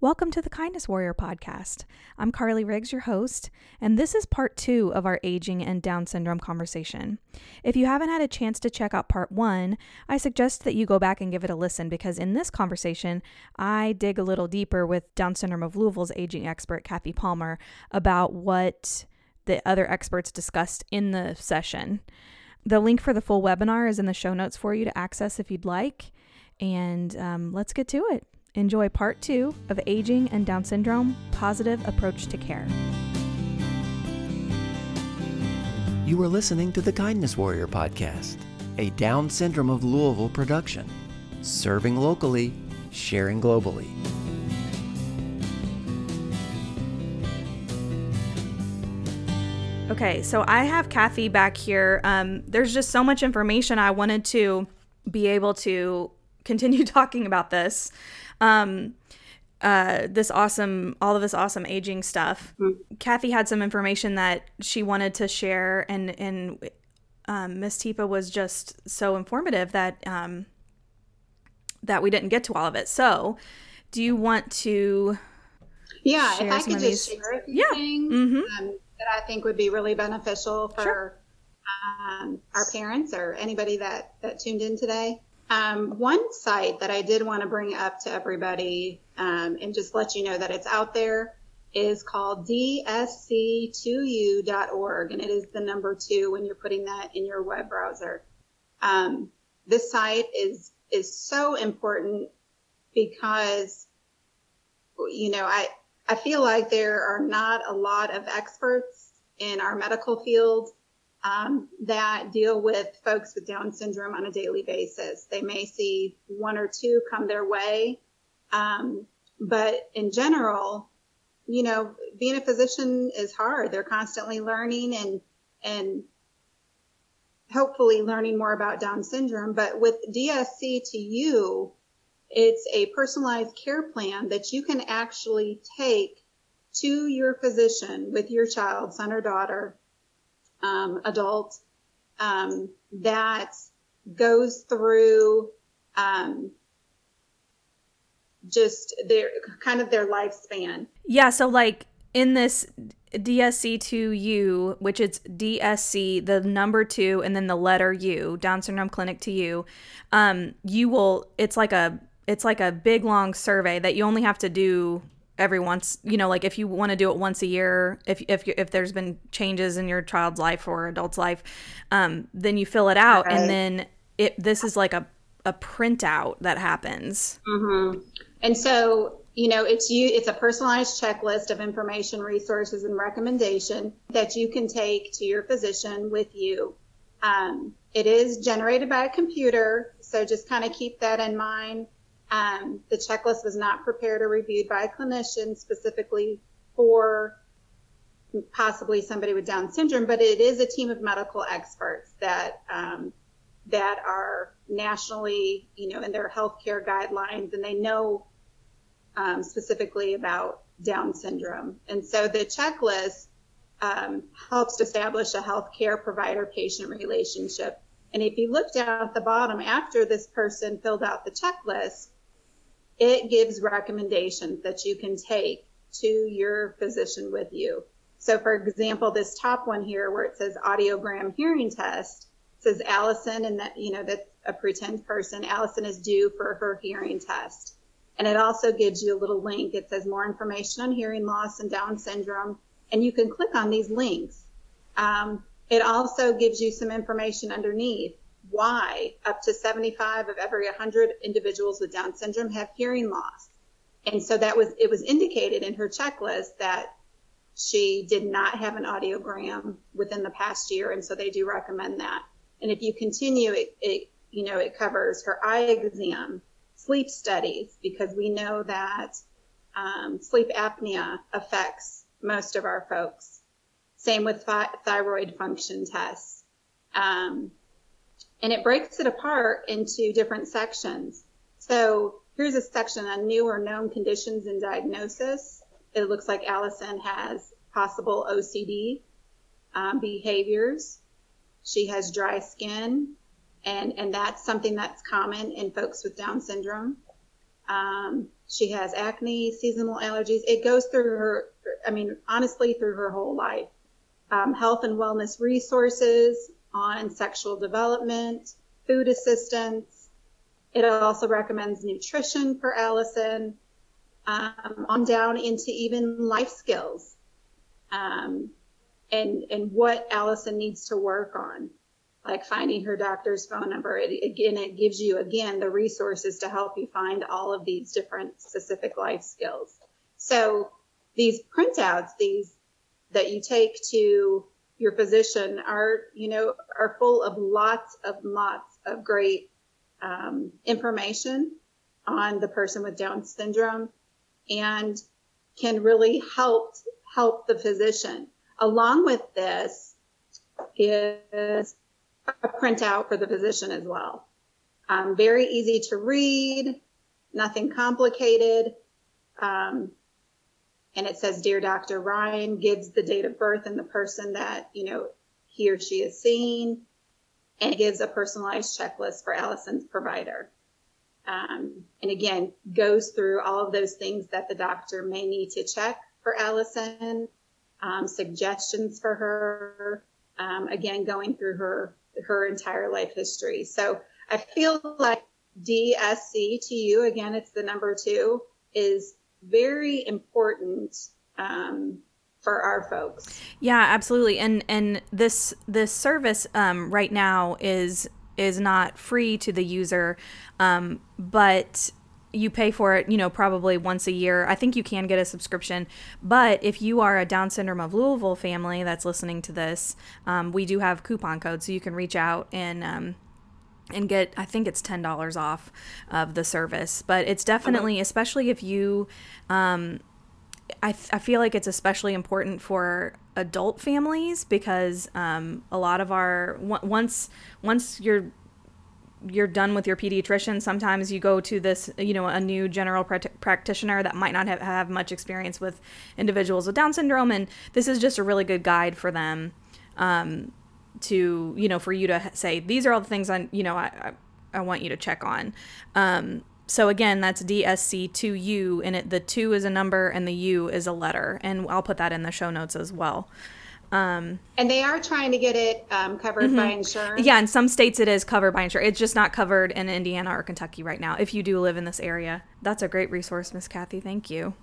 Welcome to the Kindness Warrior podcast. I'm Carly Riggs, your host, and this is part two of our aging and Down syndrome conversation. If you haven't had a chance to check out part one, I suggest that you go back and give it a listen because in this conversation, I dig a little deeper with Down syndrome of Louisville's aging expert, Kathy Palmer, about what the other experts discussed in the session. The link for the full webinar is in the show notes for you to access if you'd like. And um, let's get to it. Enjoy part two of Aging and Down Syndrome Positive Approach to Care. You are listening to the Kindness Warrior podcast, a Down Syndrome of Louisville production, serving locally, sharing globally. Okay, so I have Kathy back here. Um, there's just so much information I wanted to be able to continue talking about this um, uh, this awesome, all of this awesome aging stuff. Mm-hmm. Kathy had some information that she wanted to share, and and um, Miss Teepa was just so informative that um, that we didn't get to all of it. So, do you want to? Yeah, if I could just share a few yeah. things mm-hmm. um, that I think would be really beneficial for sure. um, our parents or anybody that that tuned in today. Um, one site that I did want to bring up to everybody um, and just let you know that it's out there is called dsc2u.org, and it is the number two when you're putting that in your web browser. Um, this site is is so important because you know I I feel like there are not a lot of experts in our medical field um, that deal with folks with Down syndrome on a daily basis. They may see one or two come their way, um, but in general, you know, being a physician is hard. They're constantly learning and and hopefully learning more about Down syndrome. But with DSC2U, it's a personalized care plan that you can actually take to your physician with your child, son or daughter, um, adult um, that goes through um, just their kind of their lifespan. Yeah, so like in this DSC2U, which is DSC, the number two, and then the letter U, Down syndrome clinic to you, um, you will. It's like a it's like a big long survey that you only have to do every once you know like if you want to do it once a year if if if there's been changes in your child's life or adult's life um, then you fill it out and then it this is like a a printout that happens. Mm-hmm. and so you know it's you it's a personalized checklist of information resources and recommendation that you can take to your physician with you. Um, it is generated by a computer so just kind of keep that in mind um, the checklist was not prepared or reviewed by a clinician specifically for possibly somebody with Down syndrome, but it is a team of medical experts that um, that are nationally, you know, in their healthcare guidelines, and they know um, specifically about Down syndrome. And so the checklist um, helps establish a healthcare provider-patient relationship. And if you look at the bottom after this person filled out the checklist, it gives recommendations that you can take to your physician with you. So for example, this top one here where it says audiogram hearing test says Allison and that, you know, that's a pretend person. Allison is due for her hearing test. And it also gives you a little link. It says more information on hearing loss and Down syndrome. And you can click on these links. Um, it also gives you some information underneath why up to 75 of every 100 individuals with Down syndrome have hearing loss. And so that was, it was indicated in her checklist that she did not have an audiogram within the past year. And so they do recommend that. And if you continue, it, it you know, it covers her eye exam, sleep studies, because we know that um, sleep apnea affects most of our folks. Same with th- thyroid function tests. Um, and it breaks it apart into different sections. So here's a section on new or known conditions and diagnosis. It looks like Allison has possible OCD um, behaviors. She has dry skin, and, and that's something that's common in folks with Down syndrome. Um, she has acne, seasonal allergies. It goes through her, I mean, honestly, through her whole life. Um, health and wellness resources on sexual development, food assistance. It also recommends nutrition for Allison, um, on down into even life skills, um, and and what Allison needs to work on like finding her doctor's phone number. It, again, it gives you, again, the resources to help you find all of these different specific life skills. So these printouts, these that you take to your physician are, you know, are full of lots of lots of great um, information on the person with Down syndrome and can really help help the physician. Along with this is a printout for the physician as well. Um, very easy to read, nothing complicated. Um, and it says, Dear Dr. Ryan, gives the date of birth and the person that, you know, he or she is seeing, and gives a personalized checklist for Allison's provider. Um, and again, goes through all of those things that the doctor may need to check for Allison, um, suggestions for her, um, again, going through her her entire life history. So I feel like DSC2U, again, it's the number two, is very important um, for our folks. Yeah, absolutely. And and this this service um, right now is is not free to the user, um, but you pay for it, you know, probably once a year. I think you can get a subscription. But if you are a Down Syndrome of Louisville family that's listening to this, um, we do have coupon codes, so you can reach out and um, and get I think it's ten dollars off of the service. But it's definitely, okay. especially if you, um, I I feel like it's especially important for adult families because um, a lot of our once once you're you're done with your pediatrician sometimes you go to this you know a new general practitioner that might not have, have much experience with individuals with down syndrome and this is just a really good guide for them um, to you know for you to say these are all the things i you know i i, I want you to check on um, so again that's dsc2u and it the 2 is a number and the u is a letter and i'll put that in the show notes as well um, and they are trying to get it um, covered mm-hmm. by insurance. Yeah, in some states it is covered by insurance. It's just not covered in Indiana or Kentucky right now. If you do live in this area, that's a great resource, Miss Kathy. Thank you.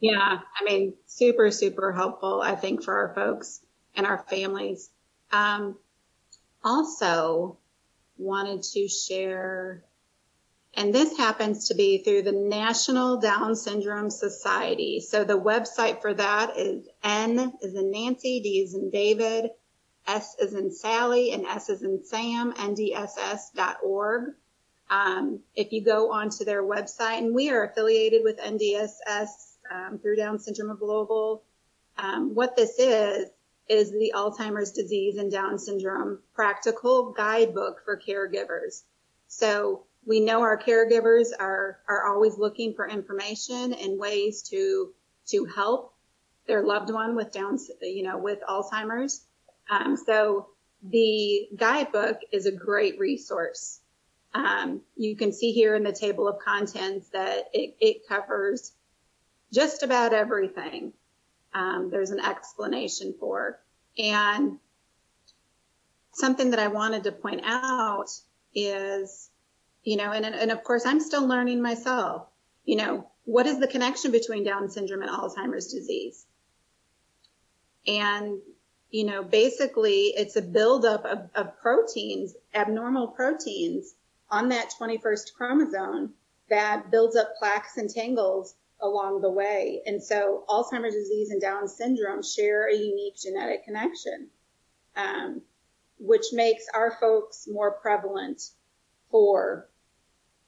Yeah, I mean, super, super helpful. I think for our folks and our families. Um, also, wanted to share and this happens to be through the National Down Syndrome Society. So the website for that is N is in Nancy, D is in David, S is in Sally, and S is in Sam, ndss.org. Um, if you go onto their website, and we are affiliated with NDSS um, through Down Syndrome of Louisville, um, what this is, is the Alzheimer's disease and Down syndrome practical guidebook for caregivers. So we know our caregivers are, are always looking for information and ways to, to help their loved one with Down, you know, with Alzheimer's. Um, so the guidebook is a great resource. Um, you can see here in the table of contents that it, it covers just about everything. Um, there's an explanation for. And something that I wanted to point out is you know, and, and of course, I'm still learning myself, you know, what is the connection between Down syndrome and Alzheimer's disease? And, you know, basically it's a buildup of, of proteins, abnormal proteins on that 21st chromosome that builds up plaques and tangles along the way. And so Alzheimer's disease and Down syndrome share a unique genetic connection, um, which makes our folks more prevalent for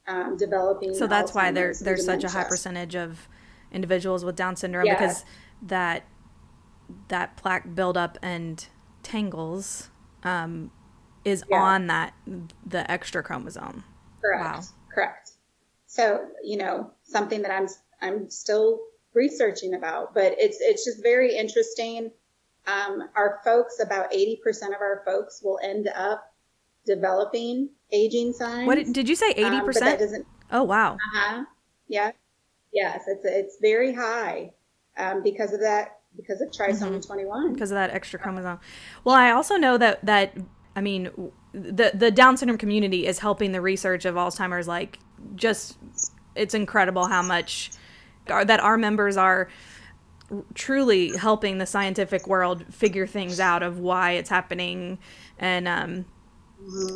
um, developing. So that's why there, there's such a high percentage of individuals with Down syndrome yeah. because that that plaque buildup and tangles um, is yeah. on that the extra chromosome. Correct. Wow. Correct. So you know something that I'm I'm still researching about, but it's it's just very interesting. Um, our folks, about 80% of our folks will end up developing aging signs. What did you say? Um, eighty um, percent? Oh wow. Uh huh. Yeah. Yes, it's it's very high um, because of that because of trisomy Mhm. 21. because of that extra chromosome. Well, I also know that that I mean the the Down syndrome community is helping the research of Alzheimer's. Like, just it's incredible how much our, that our members are truly helping the scientific world figure things out of why it's happening and um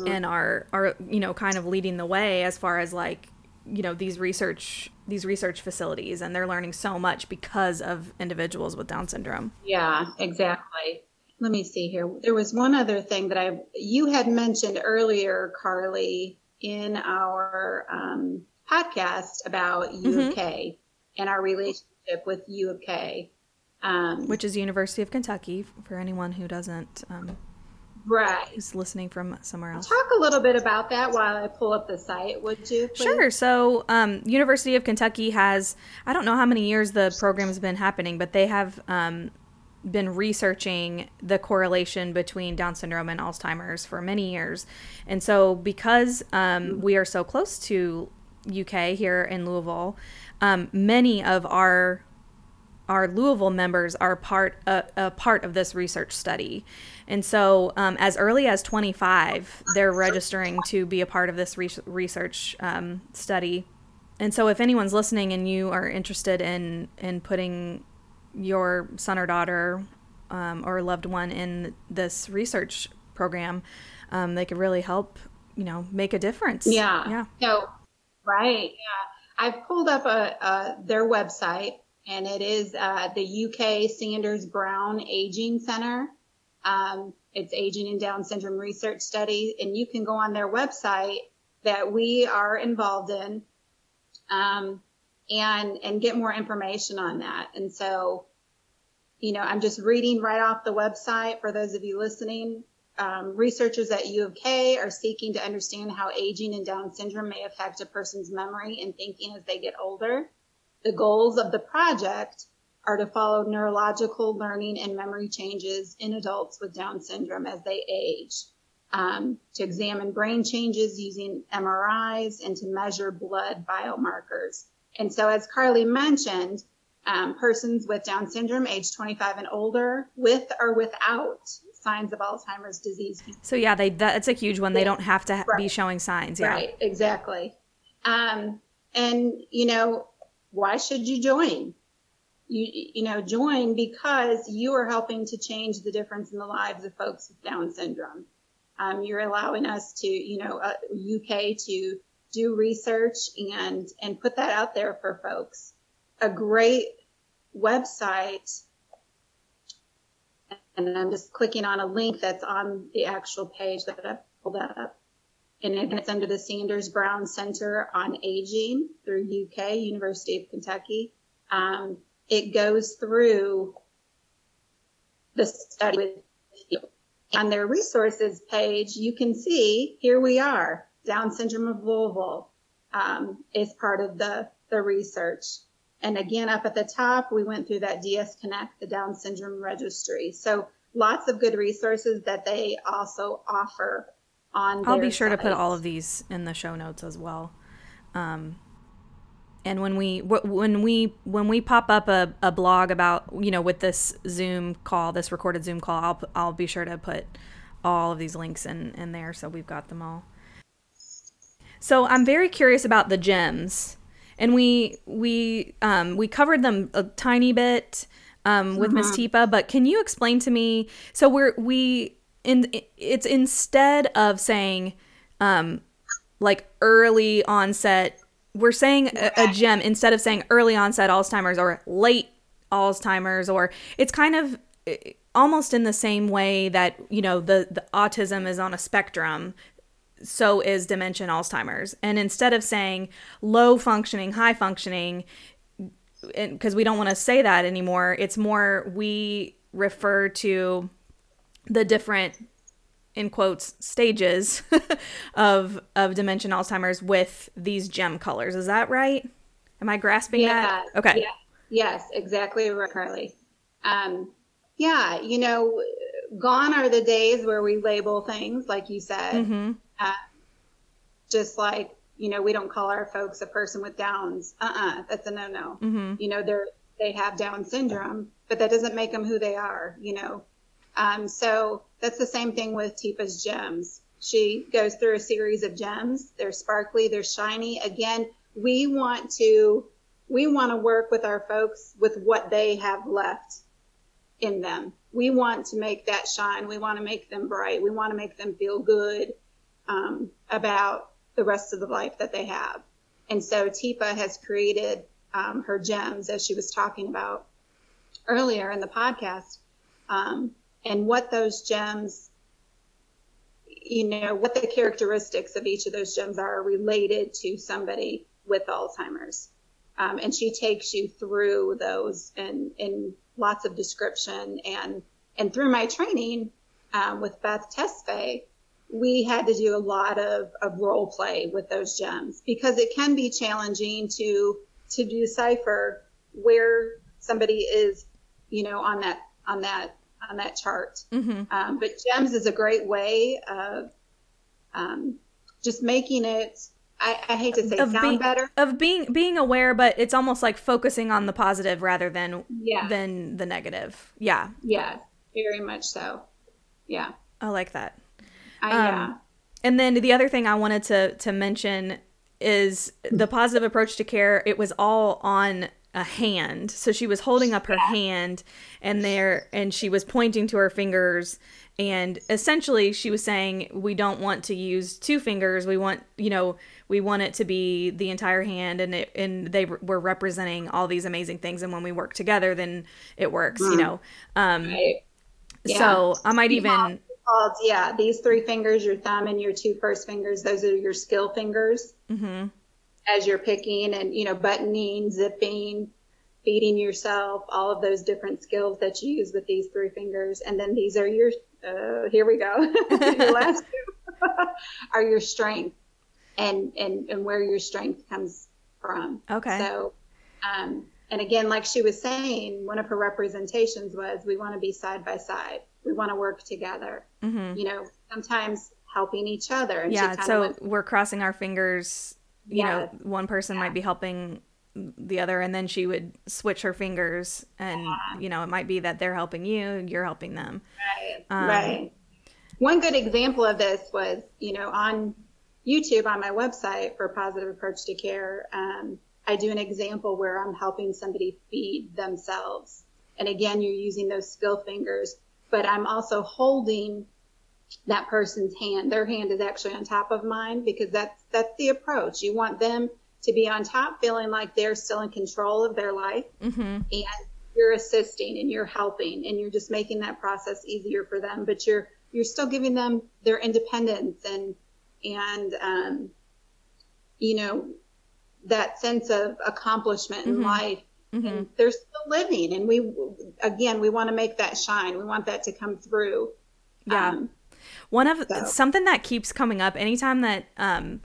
and are are you know kind of leading the way as far as like you know these research these research facilities and they're learning so much because of individuals with down syndrome Yeah, exactly. Let me see here. There was one other thing that I you had mentioned earlier, Carly, in our um, podcast about U Mhm. And our relationship with U of K. Um, which is University of Kentucky for anyone who doesn't um, right. who's listening from somewhere else. Talk a little bit about that while I pull up the site, would you? Please? Sure. So, um, University of Kentucky has I don't know how many years the program has been happening, but they have um, been researching the correlation between Down syndrome and Alzheimer's for many years, and so because um, we are so close to UK here in Louisville, um, many of our our Louisville members are part a, a part of this research study, and so um, as early as 25, they're registering to be a part of this re- research um, study. And so, if anyone's listening and you are interested in in putting your son or daughter um, or loved one in this research program, um, they could really help, you know, make a difference. Yeah. yeah. So, right. Yeah. I've pulled up a, their website, and it is uh, the UK Sanders Brown Aging Center. Um, it's Aging and Down Syndrome Research Study, and you can go on their website that we are involved in, um, and and get more information on that. And so, you know, I'm just reading right off the website for those of you listening um, researchers at U of K are seeking to understand how aging and Down syndrome may affect a person's memory and thinking as they get older. The goals of the project are to follow neurological learning and memory changes in adults with Down syndrome as they age, um, to examine brain changes using MRIs and to measure blood biomarkers. And so, as Carly mentioned, um, persons with Down syndrome, age 25 and older, with or without signs of Alzheimer's disease. So yeah, they that's a huge one. They don't have to ha- be showing signs. Yeah. Right, exactly. Um, and you know, why should you join? You you know, join because you are helping to change the difference in the lives of folks with Down syndrome. Um, you're allowing us to, you know, uh, UK to do research and and put that out there for folks. A great website and I'm just clicking on a link that's on the actual page that I pulled up. And it's under the Sanders Brown Center on Aging through UK, University of Kentucky. Um, it goes through the study with you. On their resources page, you can see here we are, Down syndrome of Louisville um, is part of the, the research. And again, up at the top, we went through that DS Connect, the Down syndrome registry. So lots of good resources that they also offer on. I'll be sure to put all of these in the show notes as well. Um, and when we when we when we pop up a, a blog about you know with this Zoom call, this recorded Zoom call, I'll I'll be sure to put all of these links in in there so we've got them all. So I'm very curious about the gems, and we we um, we covered them a tiny bit um, with Miss Teepa, but can you explain to me? So we're we in it's instead of saying um, like early onset, we're saying a, a gem instead of saying early onset Alzheimer's or late Alzheimer's, or it's kind of eh, almost in the same way that you know the the autism is on a spectrum so is dementia and Alzheimer's. And instead of saying low functioning, high functioning, because we don't want to say that anymore, it's more we refer to the different in quotes stages of of dementia and Alzheimer's with these gem colors. Is that right? Am I grasping that? Okay. Yeah. Yes, exactly right, Carly. Um, yeah, you know, gone are the days where we label things, like you said, hmm uh, just like you know, we don't call our folks a person with Downs. Uh-uh, that's a no-no. Mm-hmm. You know, they're they have Down syndrome, but that doesn't make them who they are. You know, um, so that's the same thing with Teepa's gems. She goes through a series of gems. They're sparkly, they're shiny. Again, we want to we want to work with our folks with what they have left in them. We want to make that shine. We want to make them bright. We want to make them feel good um, about the rest of the life that they have. And so Teepa has created um, her gems, as she was talking about earlier in the podcast, um, and what those gems, you know, what the characteristics of each of those gems are related to somebody with Alzheimer's. Um, and she takes you through those in, in lots of description and and through my training um, with Beth Tesfaye, we had to do a lot of, of role play with those gems because it can be challenging to to decipher where somebody is, you know, on that on that on that chart. Mm-hmm. Um, but gems is a great way of um, just making it. I, I hate to say Of sound being- better. Of being being aware, but it's almost like focusing on the positive rather than Yeah. than the negative. Yeah, Yeah, very much so. Yeah. I like that. I, Um, yeah. And then the other thing I wanted to to mention is the positive approach to care. It was all on a hand. So she was holding up her hand and there and she was pointing to her fingers and essentially she was saying we don't want to use two fingers. We want, you know, we want it to be the entire hand and it and they were representing all these amazing things and when we work together then it works, you know. Um Right. Yeah. so I might even called, yeah, these three fingers, your thumb and your two first fingers, those are your skill fingers mhm. as you're picking and, you know, buttoning, zipping, feeding yourself, all of those different skills that you use with these three fingers. And then these are your, uh, here we go. your last two are your strength and, and, and where your strength comes from. Okay. So, um, and again, like she was saying, one of her representations was we want to be side by side. We want to work together. Mhm. You know, sometimes helping each other. And yeah so went- we're crossing our fingers you Yeah. know one person might be helping the other and then she would switch her fingers and you know it might be that they're helping you you're helping them Right. Um, right. One good example of this was, you know, on YouTube on my website for Positive Approach to Care, um, I do an example where I'm helping somebody feed themselves. And again, you're using those skill fingers, but I'm also holding that person's hand. Their hand is actually on top of mine because that's that's the approach. You want them to be on top, feeling like they're still in control of their life mm-hmm. and you're assisting and you're helping and you're just making that process easier for them but you're you're still giving them their independence and and um, you know that sense of accomplishment in Mhm. life Mm-hmm. they're still living. And we again we want to make that shine. We want that to come through. Yeah. um, one of So- something that keeps coming up anytime that um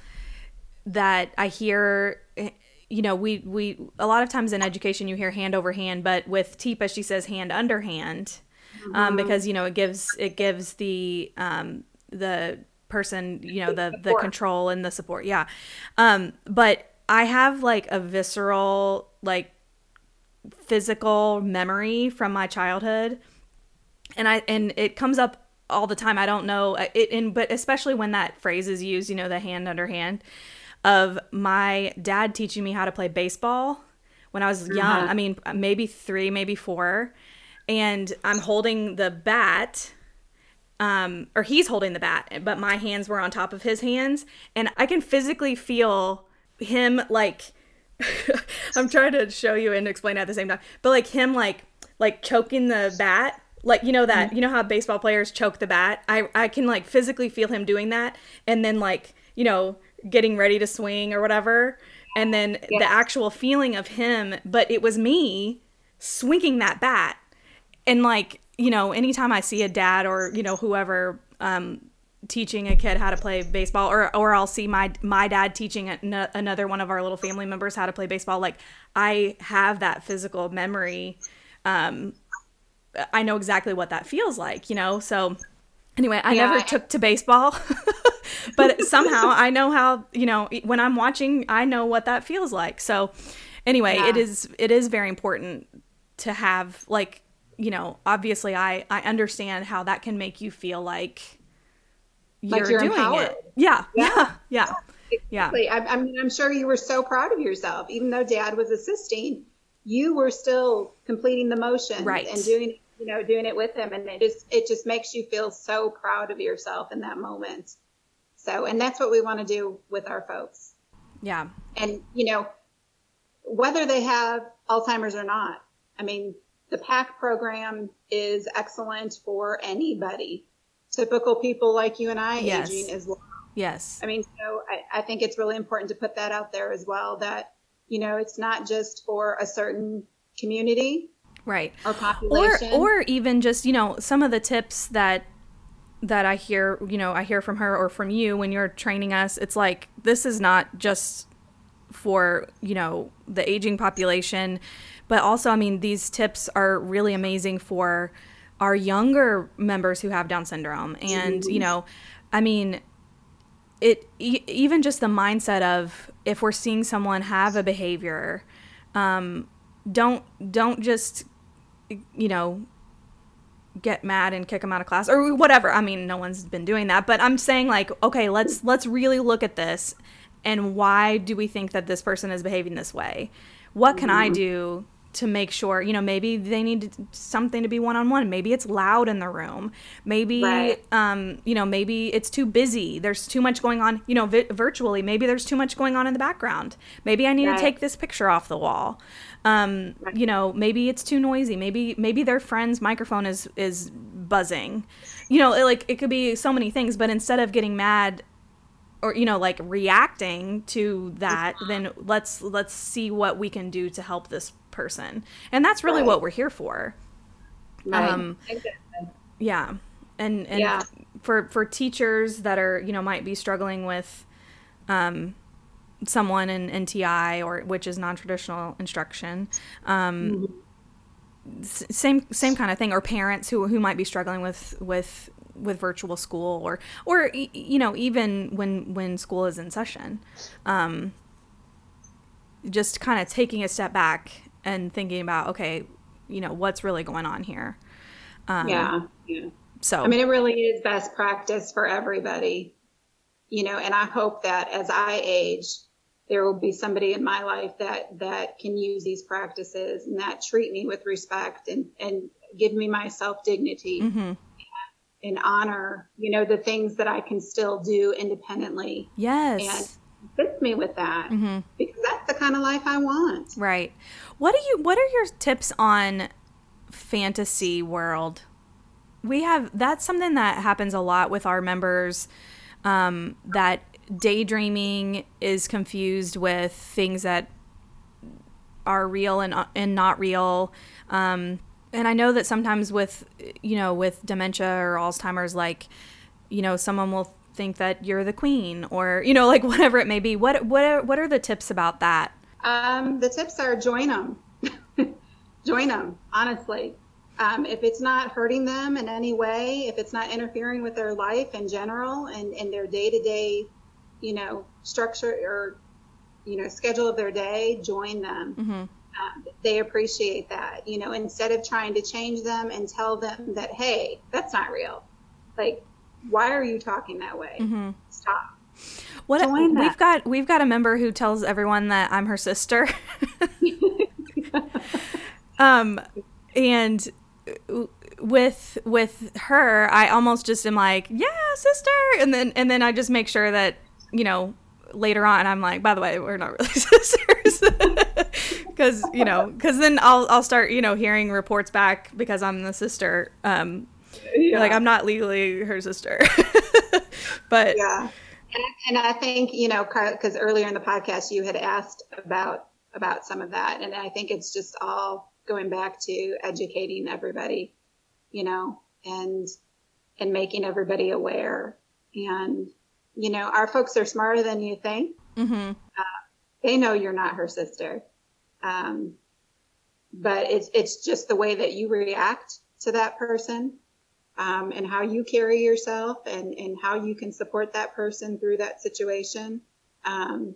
that i hear eh, you know we we a lot of times in education you hear hand over hand but with Teepa she says hand under hand um, because you know it gives it gives the um, the person you know the the control and the support. Yeah. Um, but i have like a visceral like physical memory from my childhood. And i and it comes up all the time. I don't know uh, it and but especially when that phrase is used you know the hand under hand of my dad teaching me how to play baseball when i was young Uh-huh. i mean maybe 3 maybe 4 and i'm holding the bat um or he's holding the bat but my hands were on top of his hands. And i can physically feel him like i'm trying to show you and explain at the same time. But like him like like choking the bat like you know that you know how baseball players choke the bat? I i can like physically feel him doing that and then like you know getting ready to swing or whatever. And then the actual feeling of him but it was me swinging that bat. And like you know anytime i see a dad or you know whoever um teaching a kid how to play baseball or or i'll see my my dad teaching an- another one of our little family members how to play baseball like i have that physical memory um i know exactly what that feels like you know so Anyway, I Yeah, never I- took to baseball, but somehow I know how, you know, when I'm watching, I know what that feels like. So anyway, it Yeah. is it is very important to have like, you know, obviously I I understand how that can make you feel like you're, Like you're doing empowered. it. Yeah. Yeah. Yeah. Yeah. Exactly. I, I mean, I'm sure you were so proud of yourself, even though Dad was assisting. You were still completing the motion Right. and doing, you know, doing it with him, and it just it just makes you feel so proud of yourself in that moment. So, and that's what we want to do with our folks. Yeah. And you know, whether they have Alzheimer's or not, I mean, the PAC program is excellent for anybody. Typical people like you and I Yes. aging as well. Yes. I mean, so I, I think it's really important to put that out there as well that, you know, it's not just for a certain community Right. or or population. or even just you know some of the tips that that I hear you know I hear from her or from you when you're training us it's like this is not just for you know the aging population but also I mean these tips are really amazing for our younger members who have down syndrome. And you know I mean it e- even just the mindset of if we're seeing someone have a behavior um, don't don't just you know get mad and kick them out of class or whatever. I mean no one's been doing that but i'm saying like okay let's let's really look at this and why do we think that this person is behaving this way? What can i do to make sure you know maybe they need something to be one-on-one. Maybe it's loud in the room. Maybe Right. um you know maybe it's too busy. There's too much going on you know vi- virtually. Maybe there's too much going on in the background. Maybe i need Right. to take this picture off the wall. Um you know maybe it's too noisy. Maybe maybe their friend's microphone is is buzzing. You know it, like it could be so many things but instead of getting mad or you know like reacting to that then let's let's see what we can do to help this person and that's really Right. what we're here for Right. um, Exactly. yeah and and Yeah. for for teachers that are you know might be struggling with um someone in NTI or which is non-traditional instruction um s- same same kind of thing or parents who who might be struggling with with with virtual school or or you know even when when school is in session um just kind of taking a step back and thinking about okay you know what's really going on here um, yeah. Yeah. so I mean, it really is best practice for everybody, you know, and I hope that as I age, there will be somebody in my life that, that can use these practices and that treat me with respect and, and give me my self dignity mhm. and honor, you know, the things that I can still do independently yes and assist me with that hmm because that's the kind of life I want. Right. What do you what are your tips on fantasy world? We have that's something that happens a lot with our members um, that daydreaming is confused with things that are real and and not real. Um, and I know that sometimes with you know with dementia or Alzheimer's, like you know someone will think that you're the queen or you know like whatever it may be. What what are, what are the tips about that? Um, the tips are join them. join them, honestly. Um, if it's not hurting them in any way, if it's not interfering with their life in general and, and their day to day, you know, structure or, you know, schedule of their day, join them. hmm Um, they appreciate that, you know, instead of trying to change them and tell them that, hey, that's not real. Like, why are you talking that way? hmm Stop. What Join we've got we've got a member who tells everyone that I'm her sister. um and with with her I almost just am like, "Yeah, sister." And then and then I just make sure that, you know, later on I'm like, "By the way, we're not really sisters." Cuz, you know, cuz then I'll I'll start, you know, hearing reports back because I'm the sister. Um Yeah. like I'm not legally her sister. but Yeah. And, and I think, you know, because earlier in the podcast you had asked about about some of that, and I think it's just all going back to educating everybody, you know, and and making everybody aware. And you know, our folks are smarter than you think. mhm. They know you're not her sister, um, but it's it's just the way that you react to that person um, and how you carry yourself and, and how you can support that person through that situation um,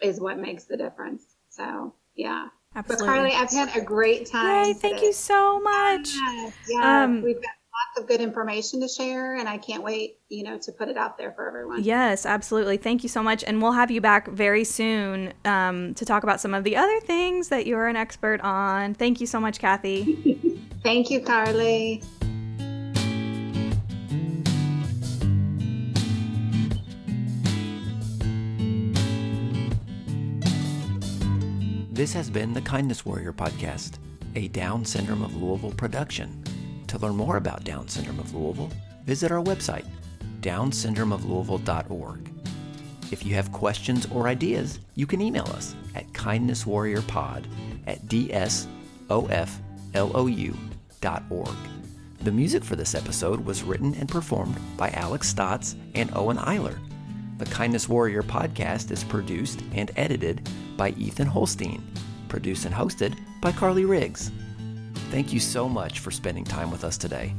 is what makes the difference. So, yeah. Absolutely. But Carly, I've had a great time. Yay, thank you so much. Yeah, yeah. Um, we've got lots of good information to share, and I can't wait, you know, to put it out there for everyone. Yes, absolutely. Thank you so much, and we'll have you back very soon um, to talk about some of the other things that you're an expert on. Thank you so much, Kathy. thank you, Carly. This has been the Kindness Warrior Podcast, a Down Syndrome of Louisville production. To learn more about Down Syndrome of Louisville, visit our website, downsyndromeoflouisville.org. If you have questions or ideas, you can email us at kindnesswarriorpod at dsoflou.org. The music for this episode was written and performed by Alex Stotts and Owen Eiler. The Kindness Warrior podcast is produced and edited by Ethan Holstein, produced and hosted by Carly Riggs. Thank you so much for spending time with us today.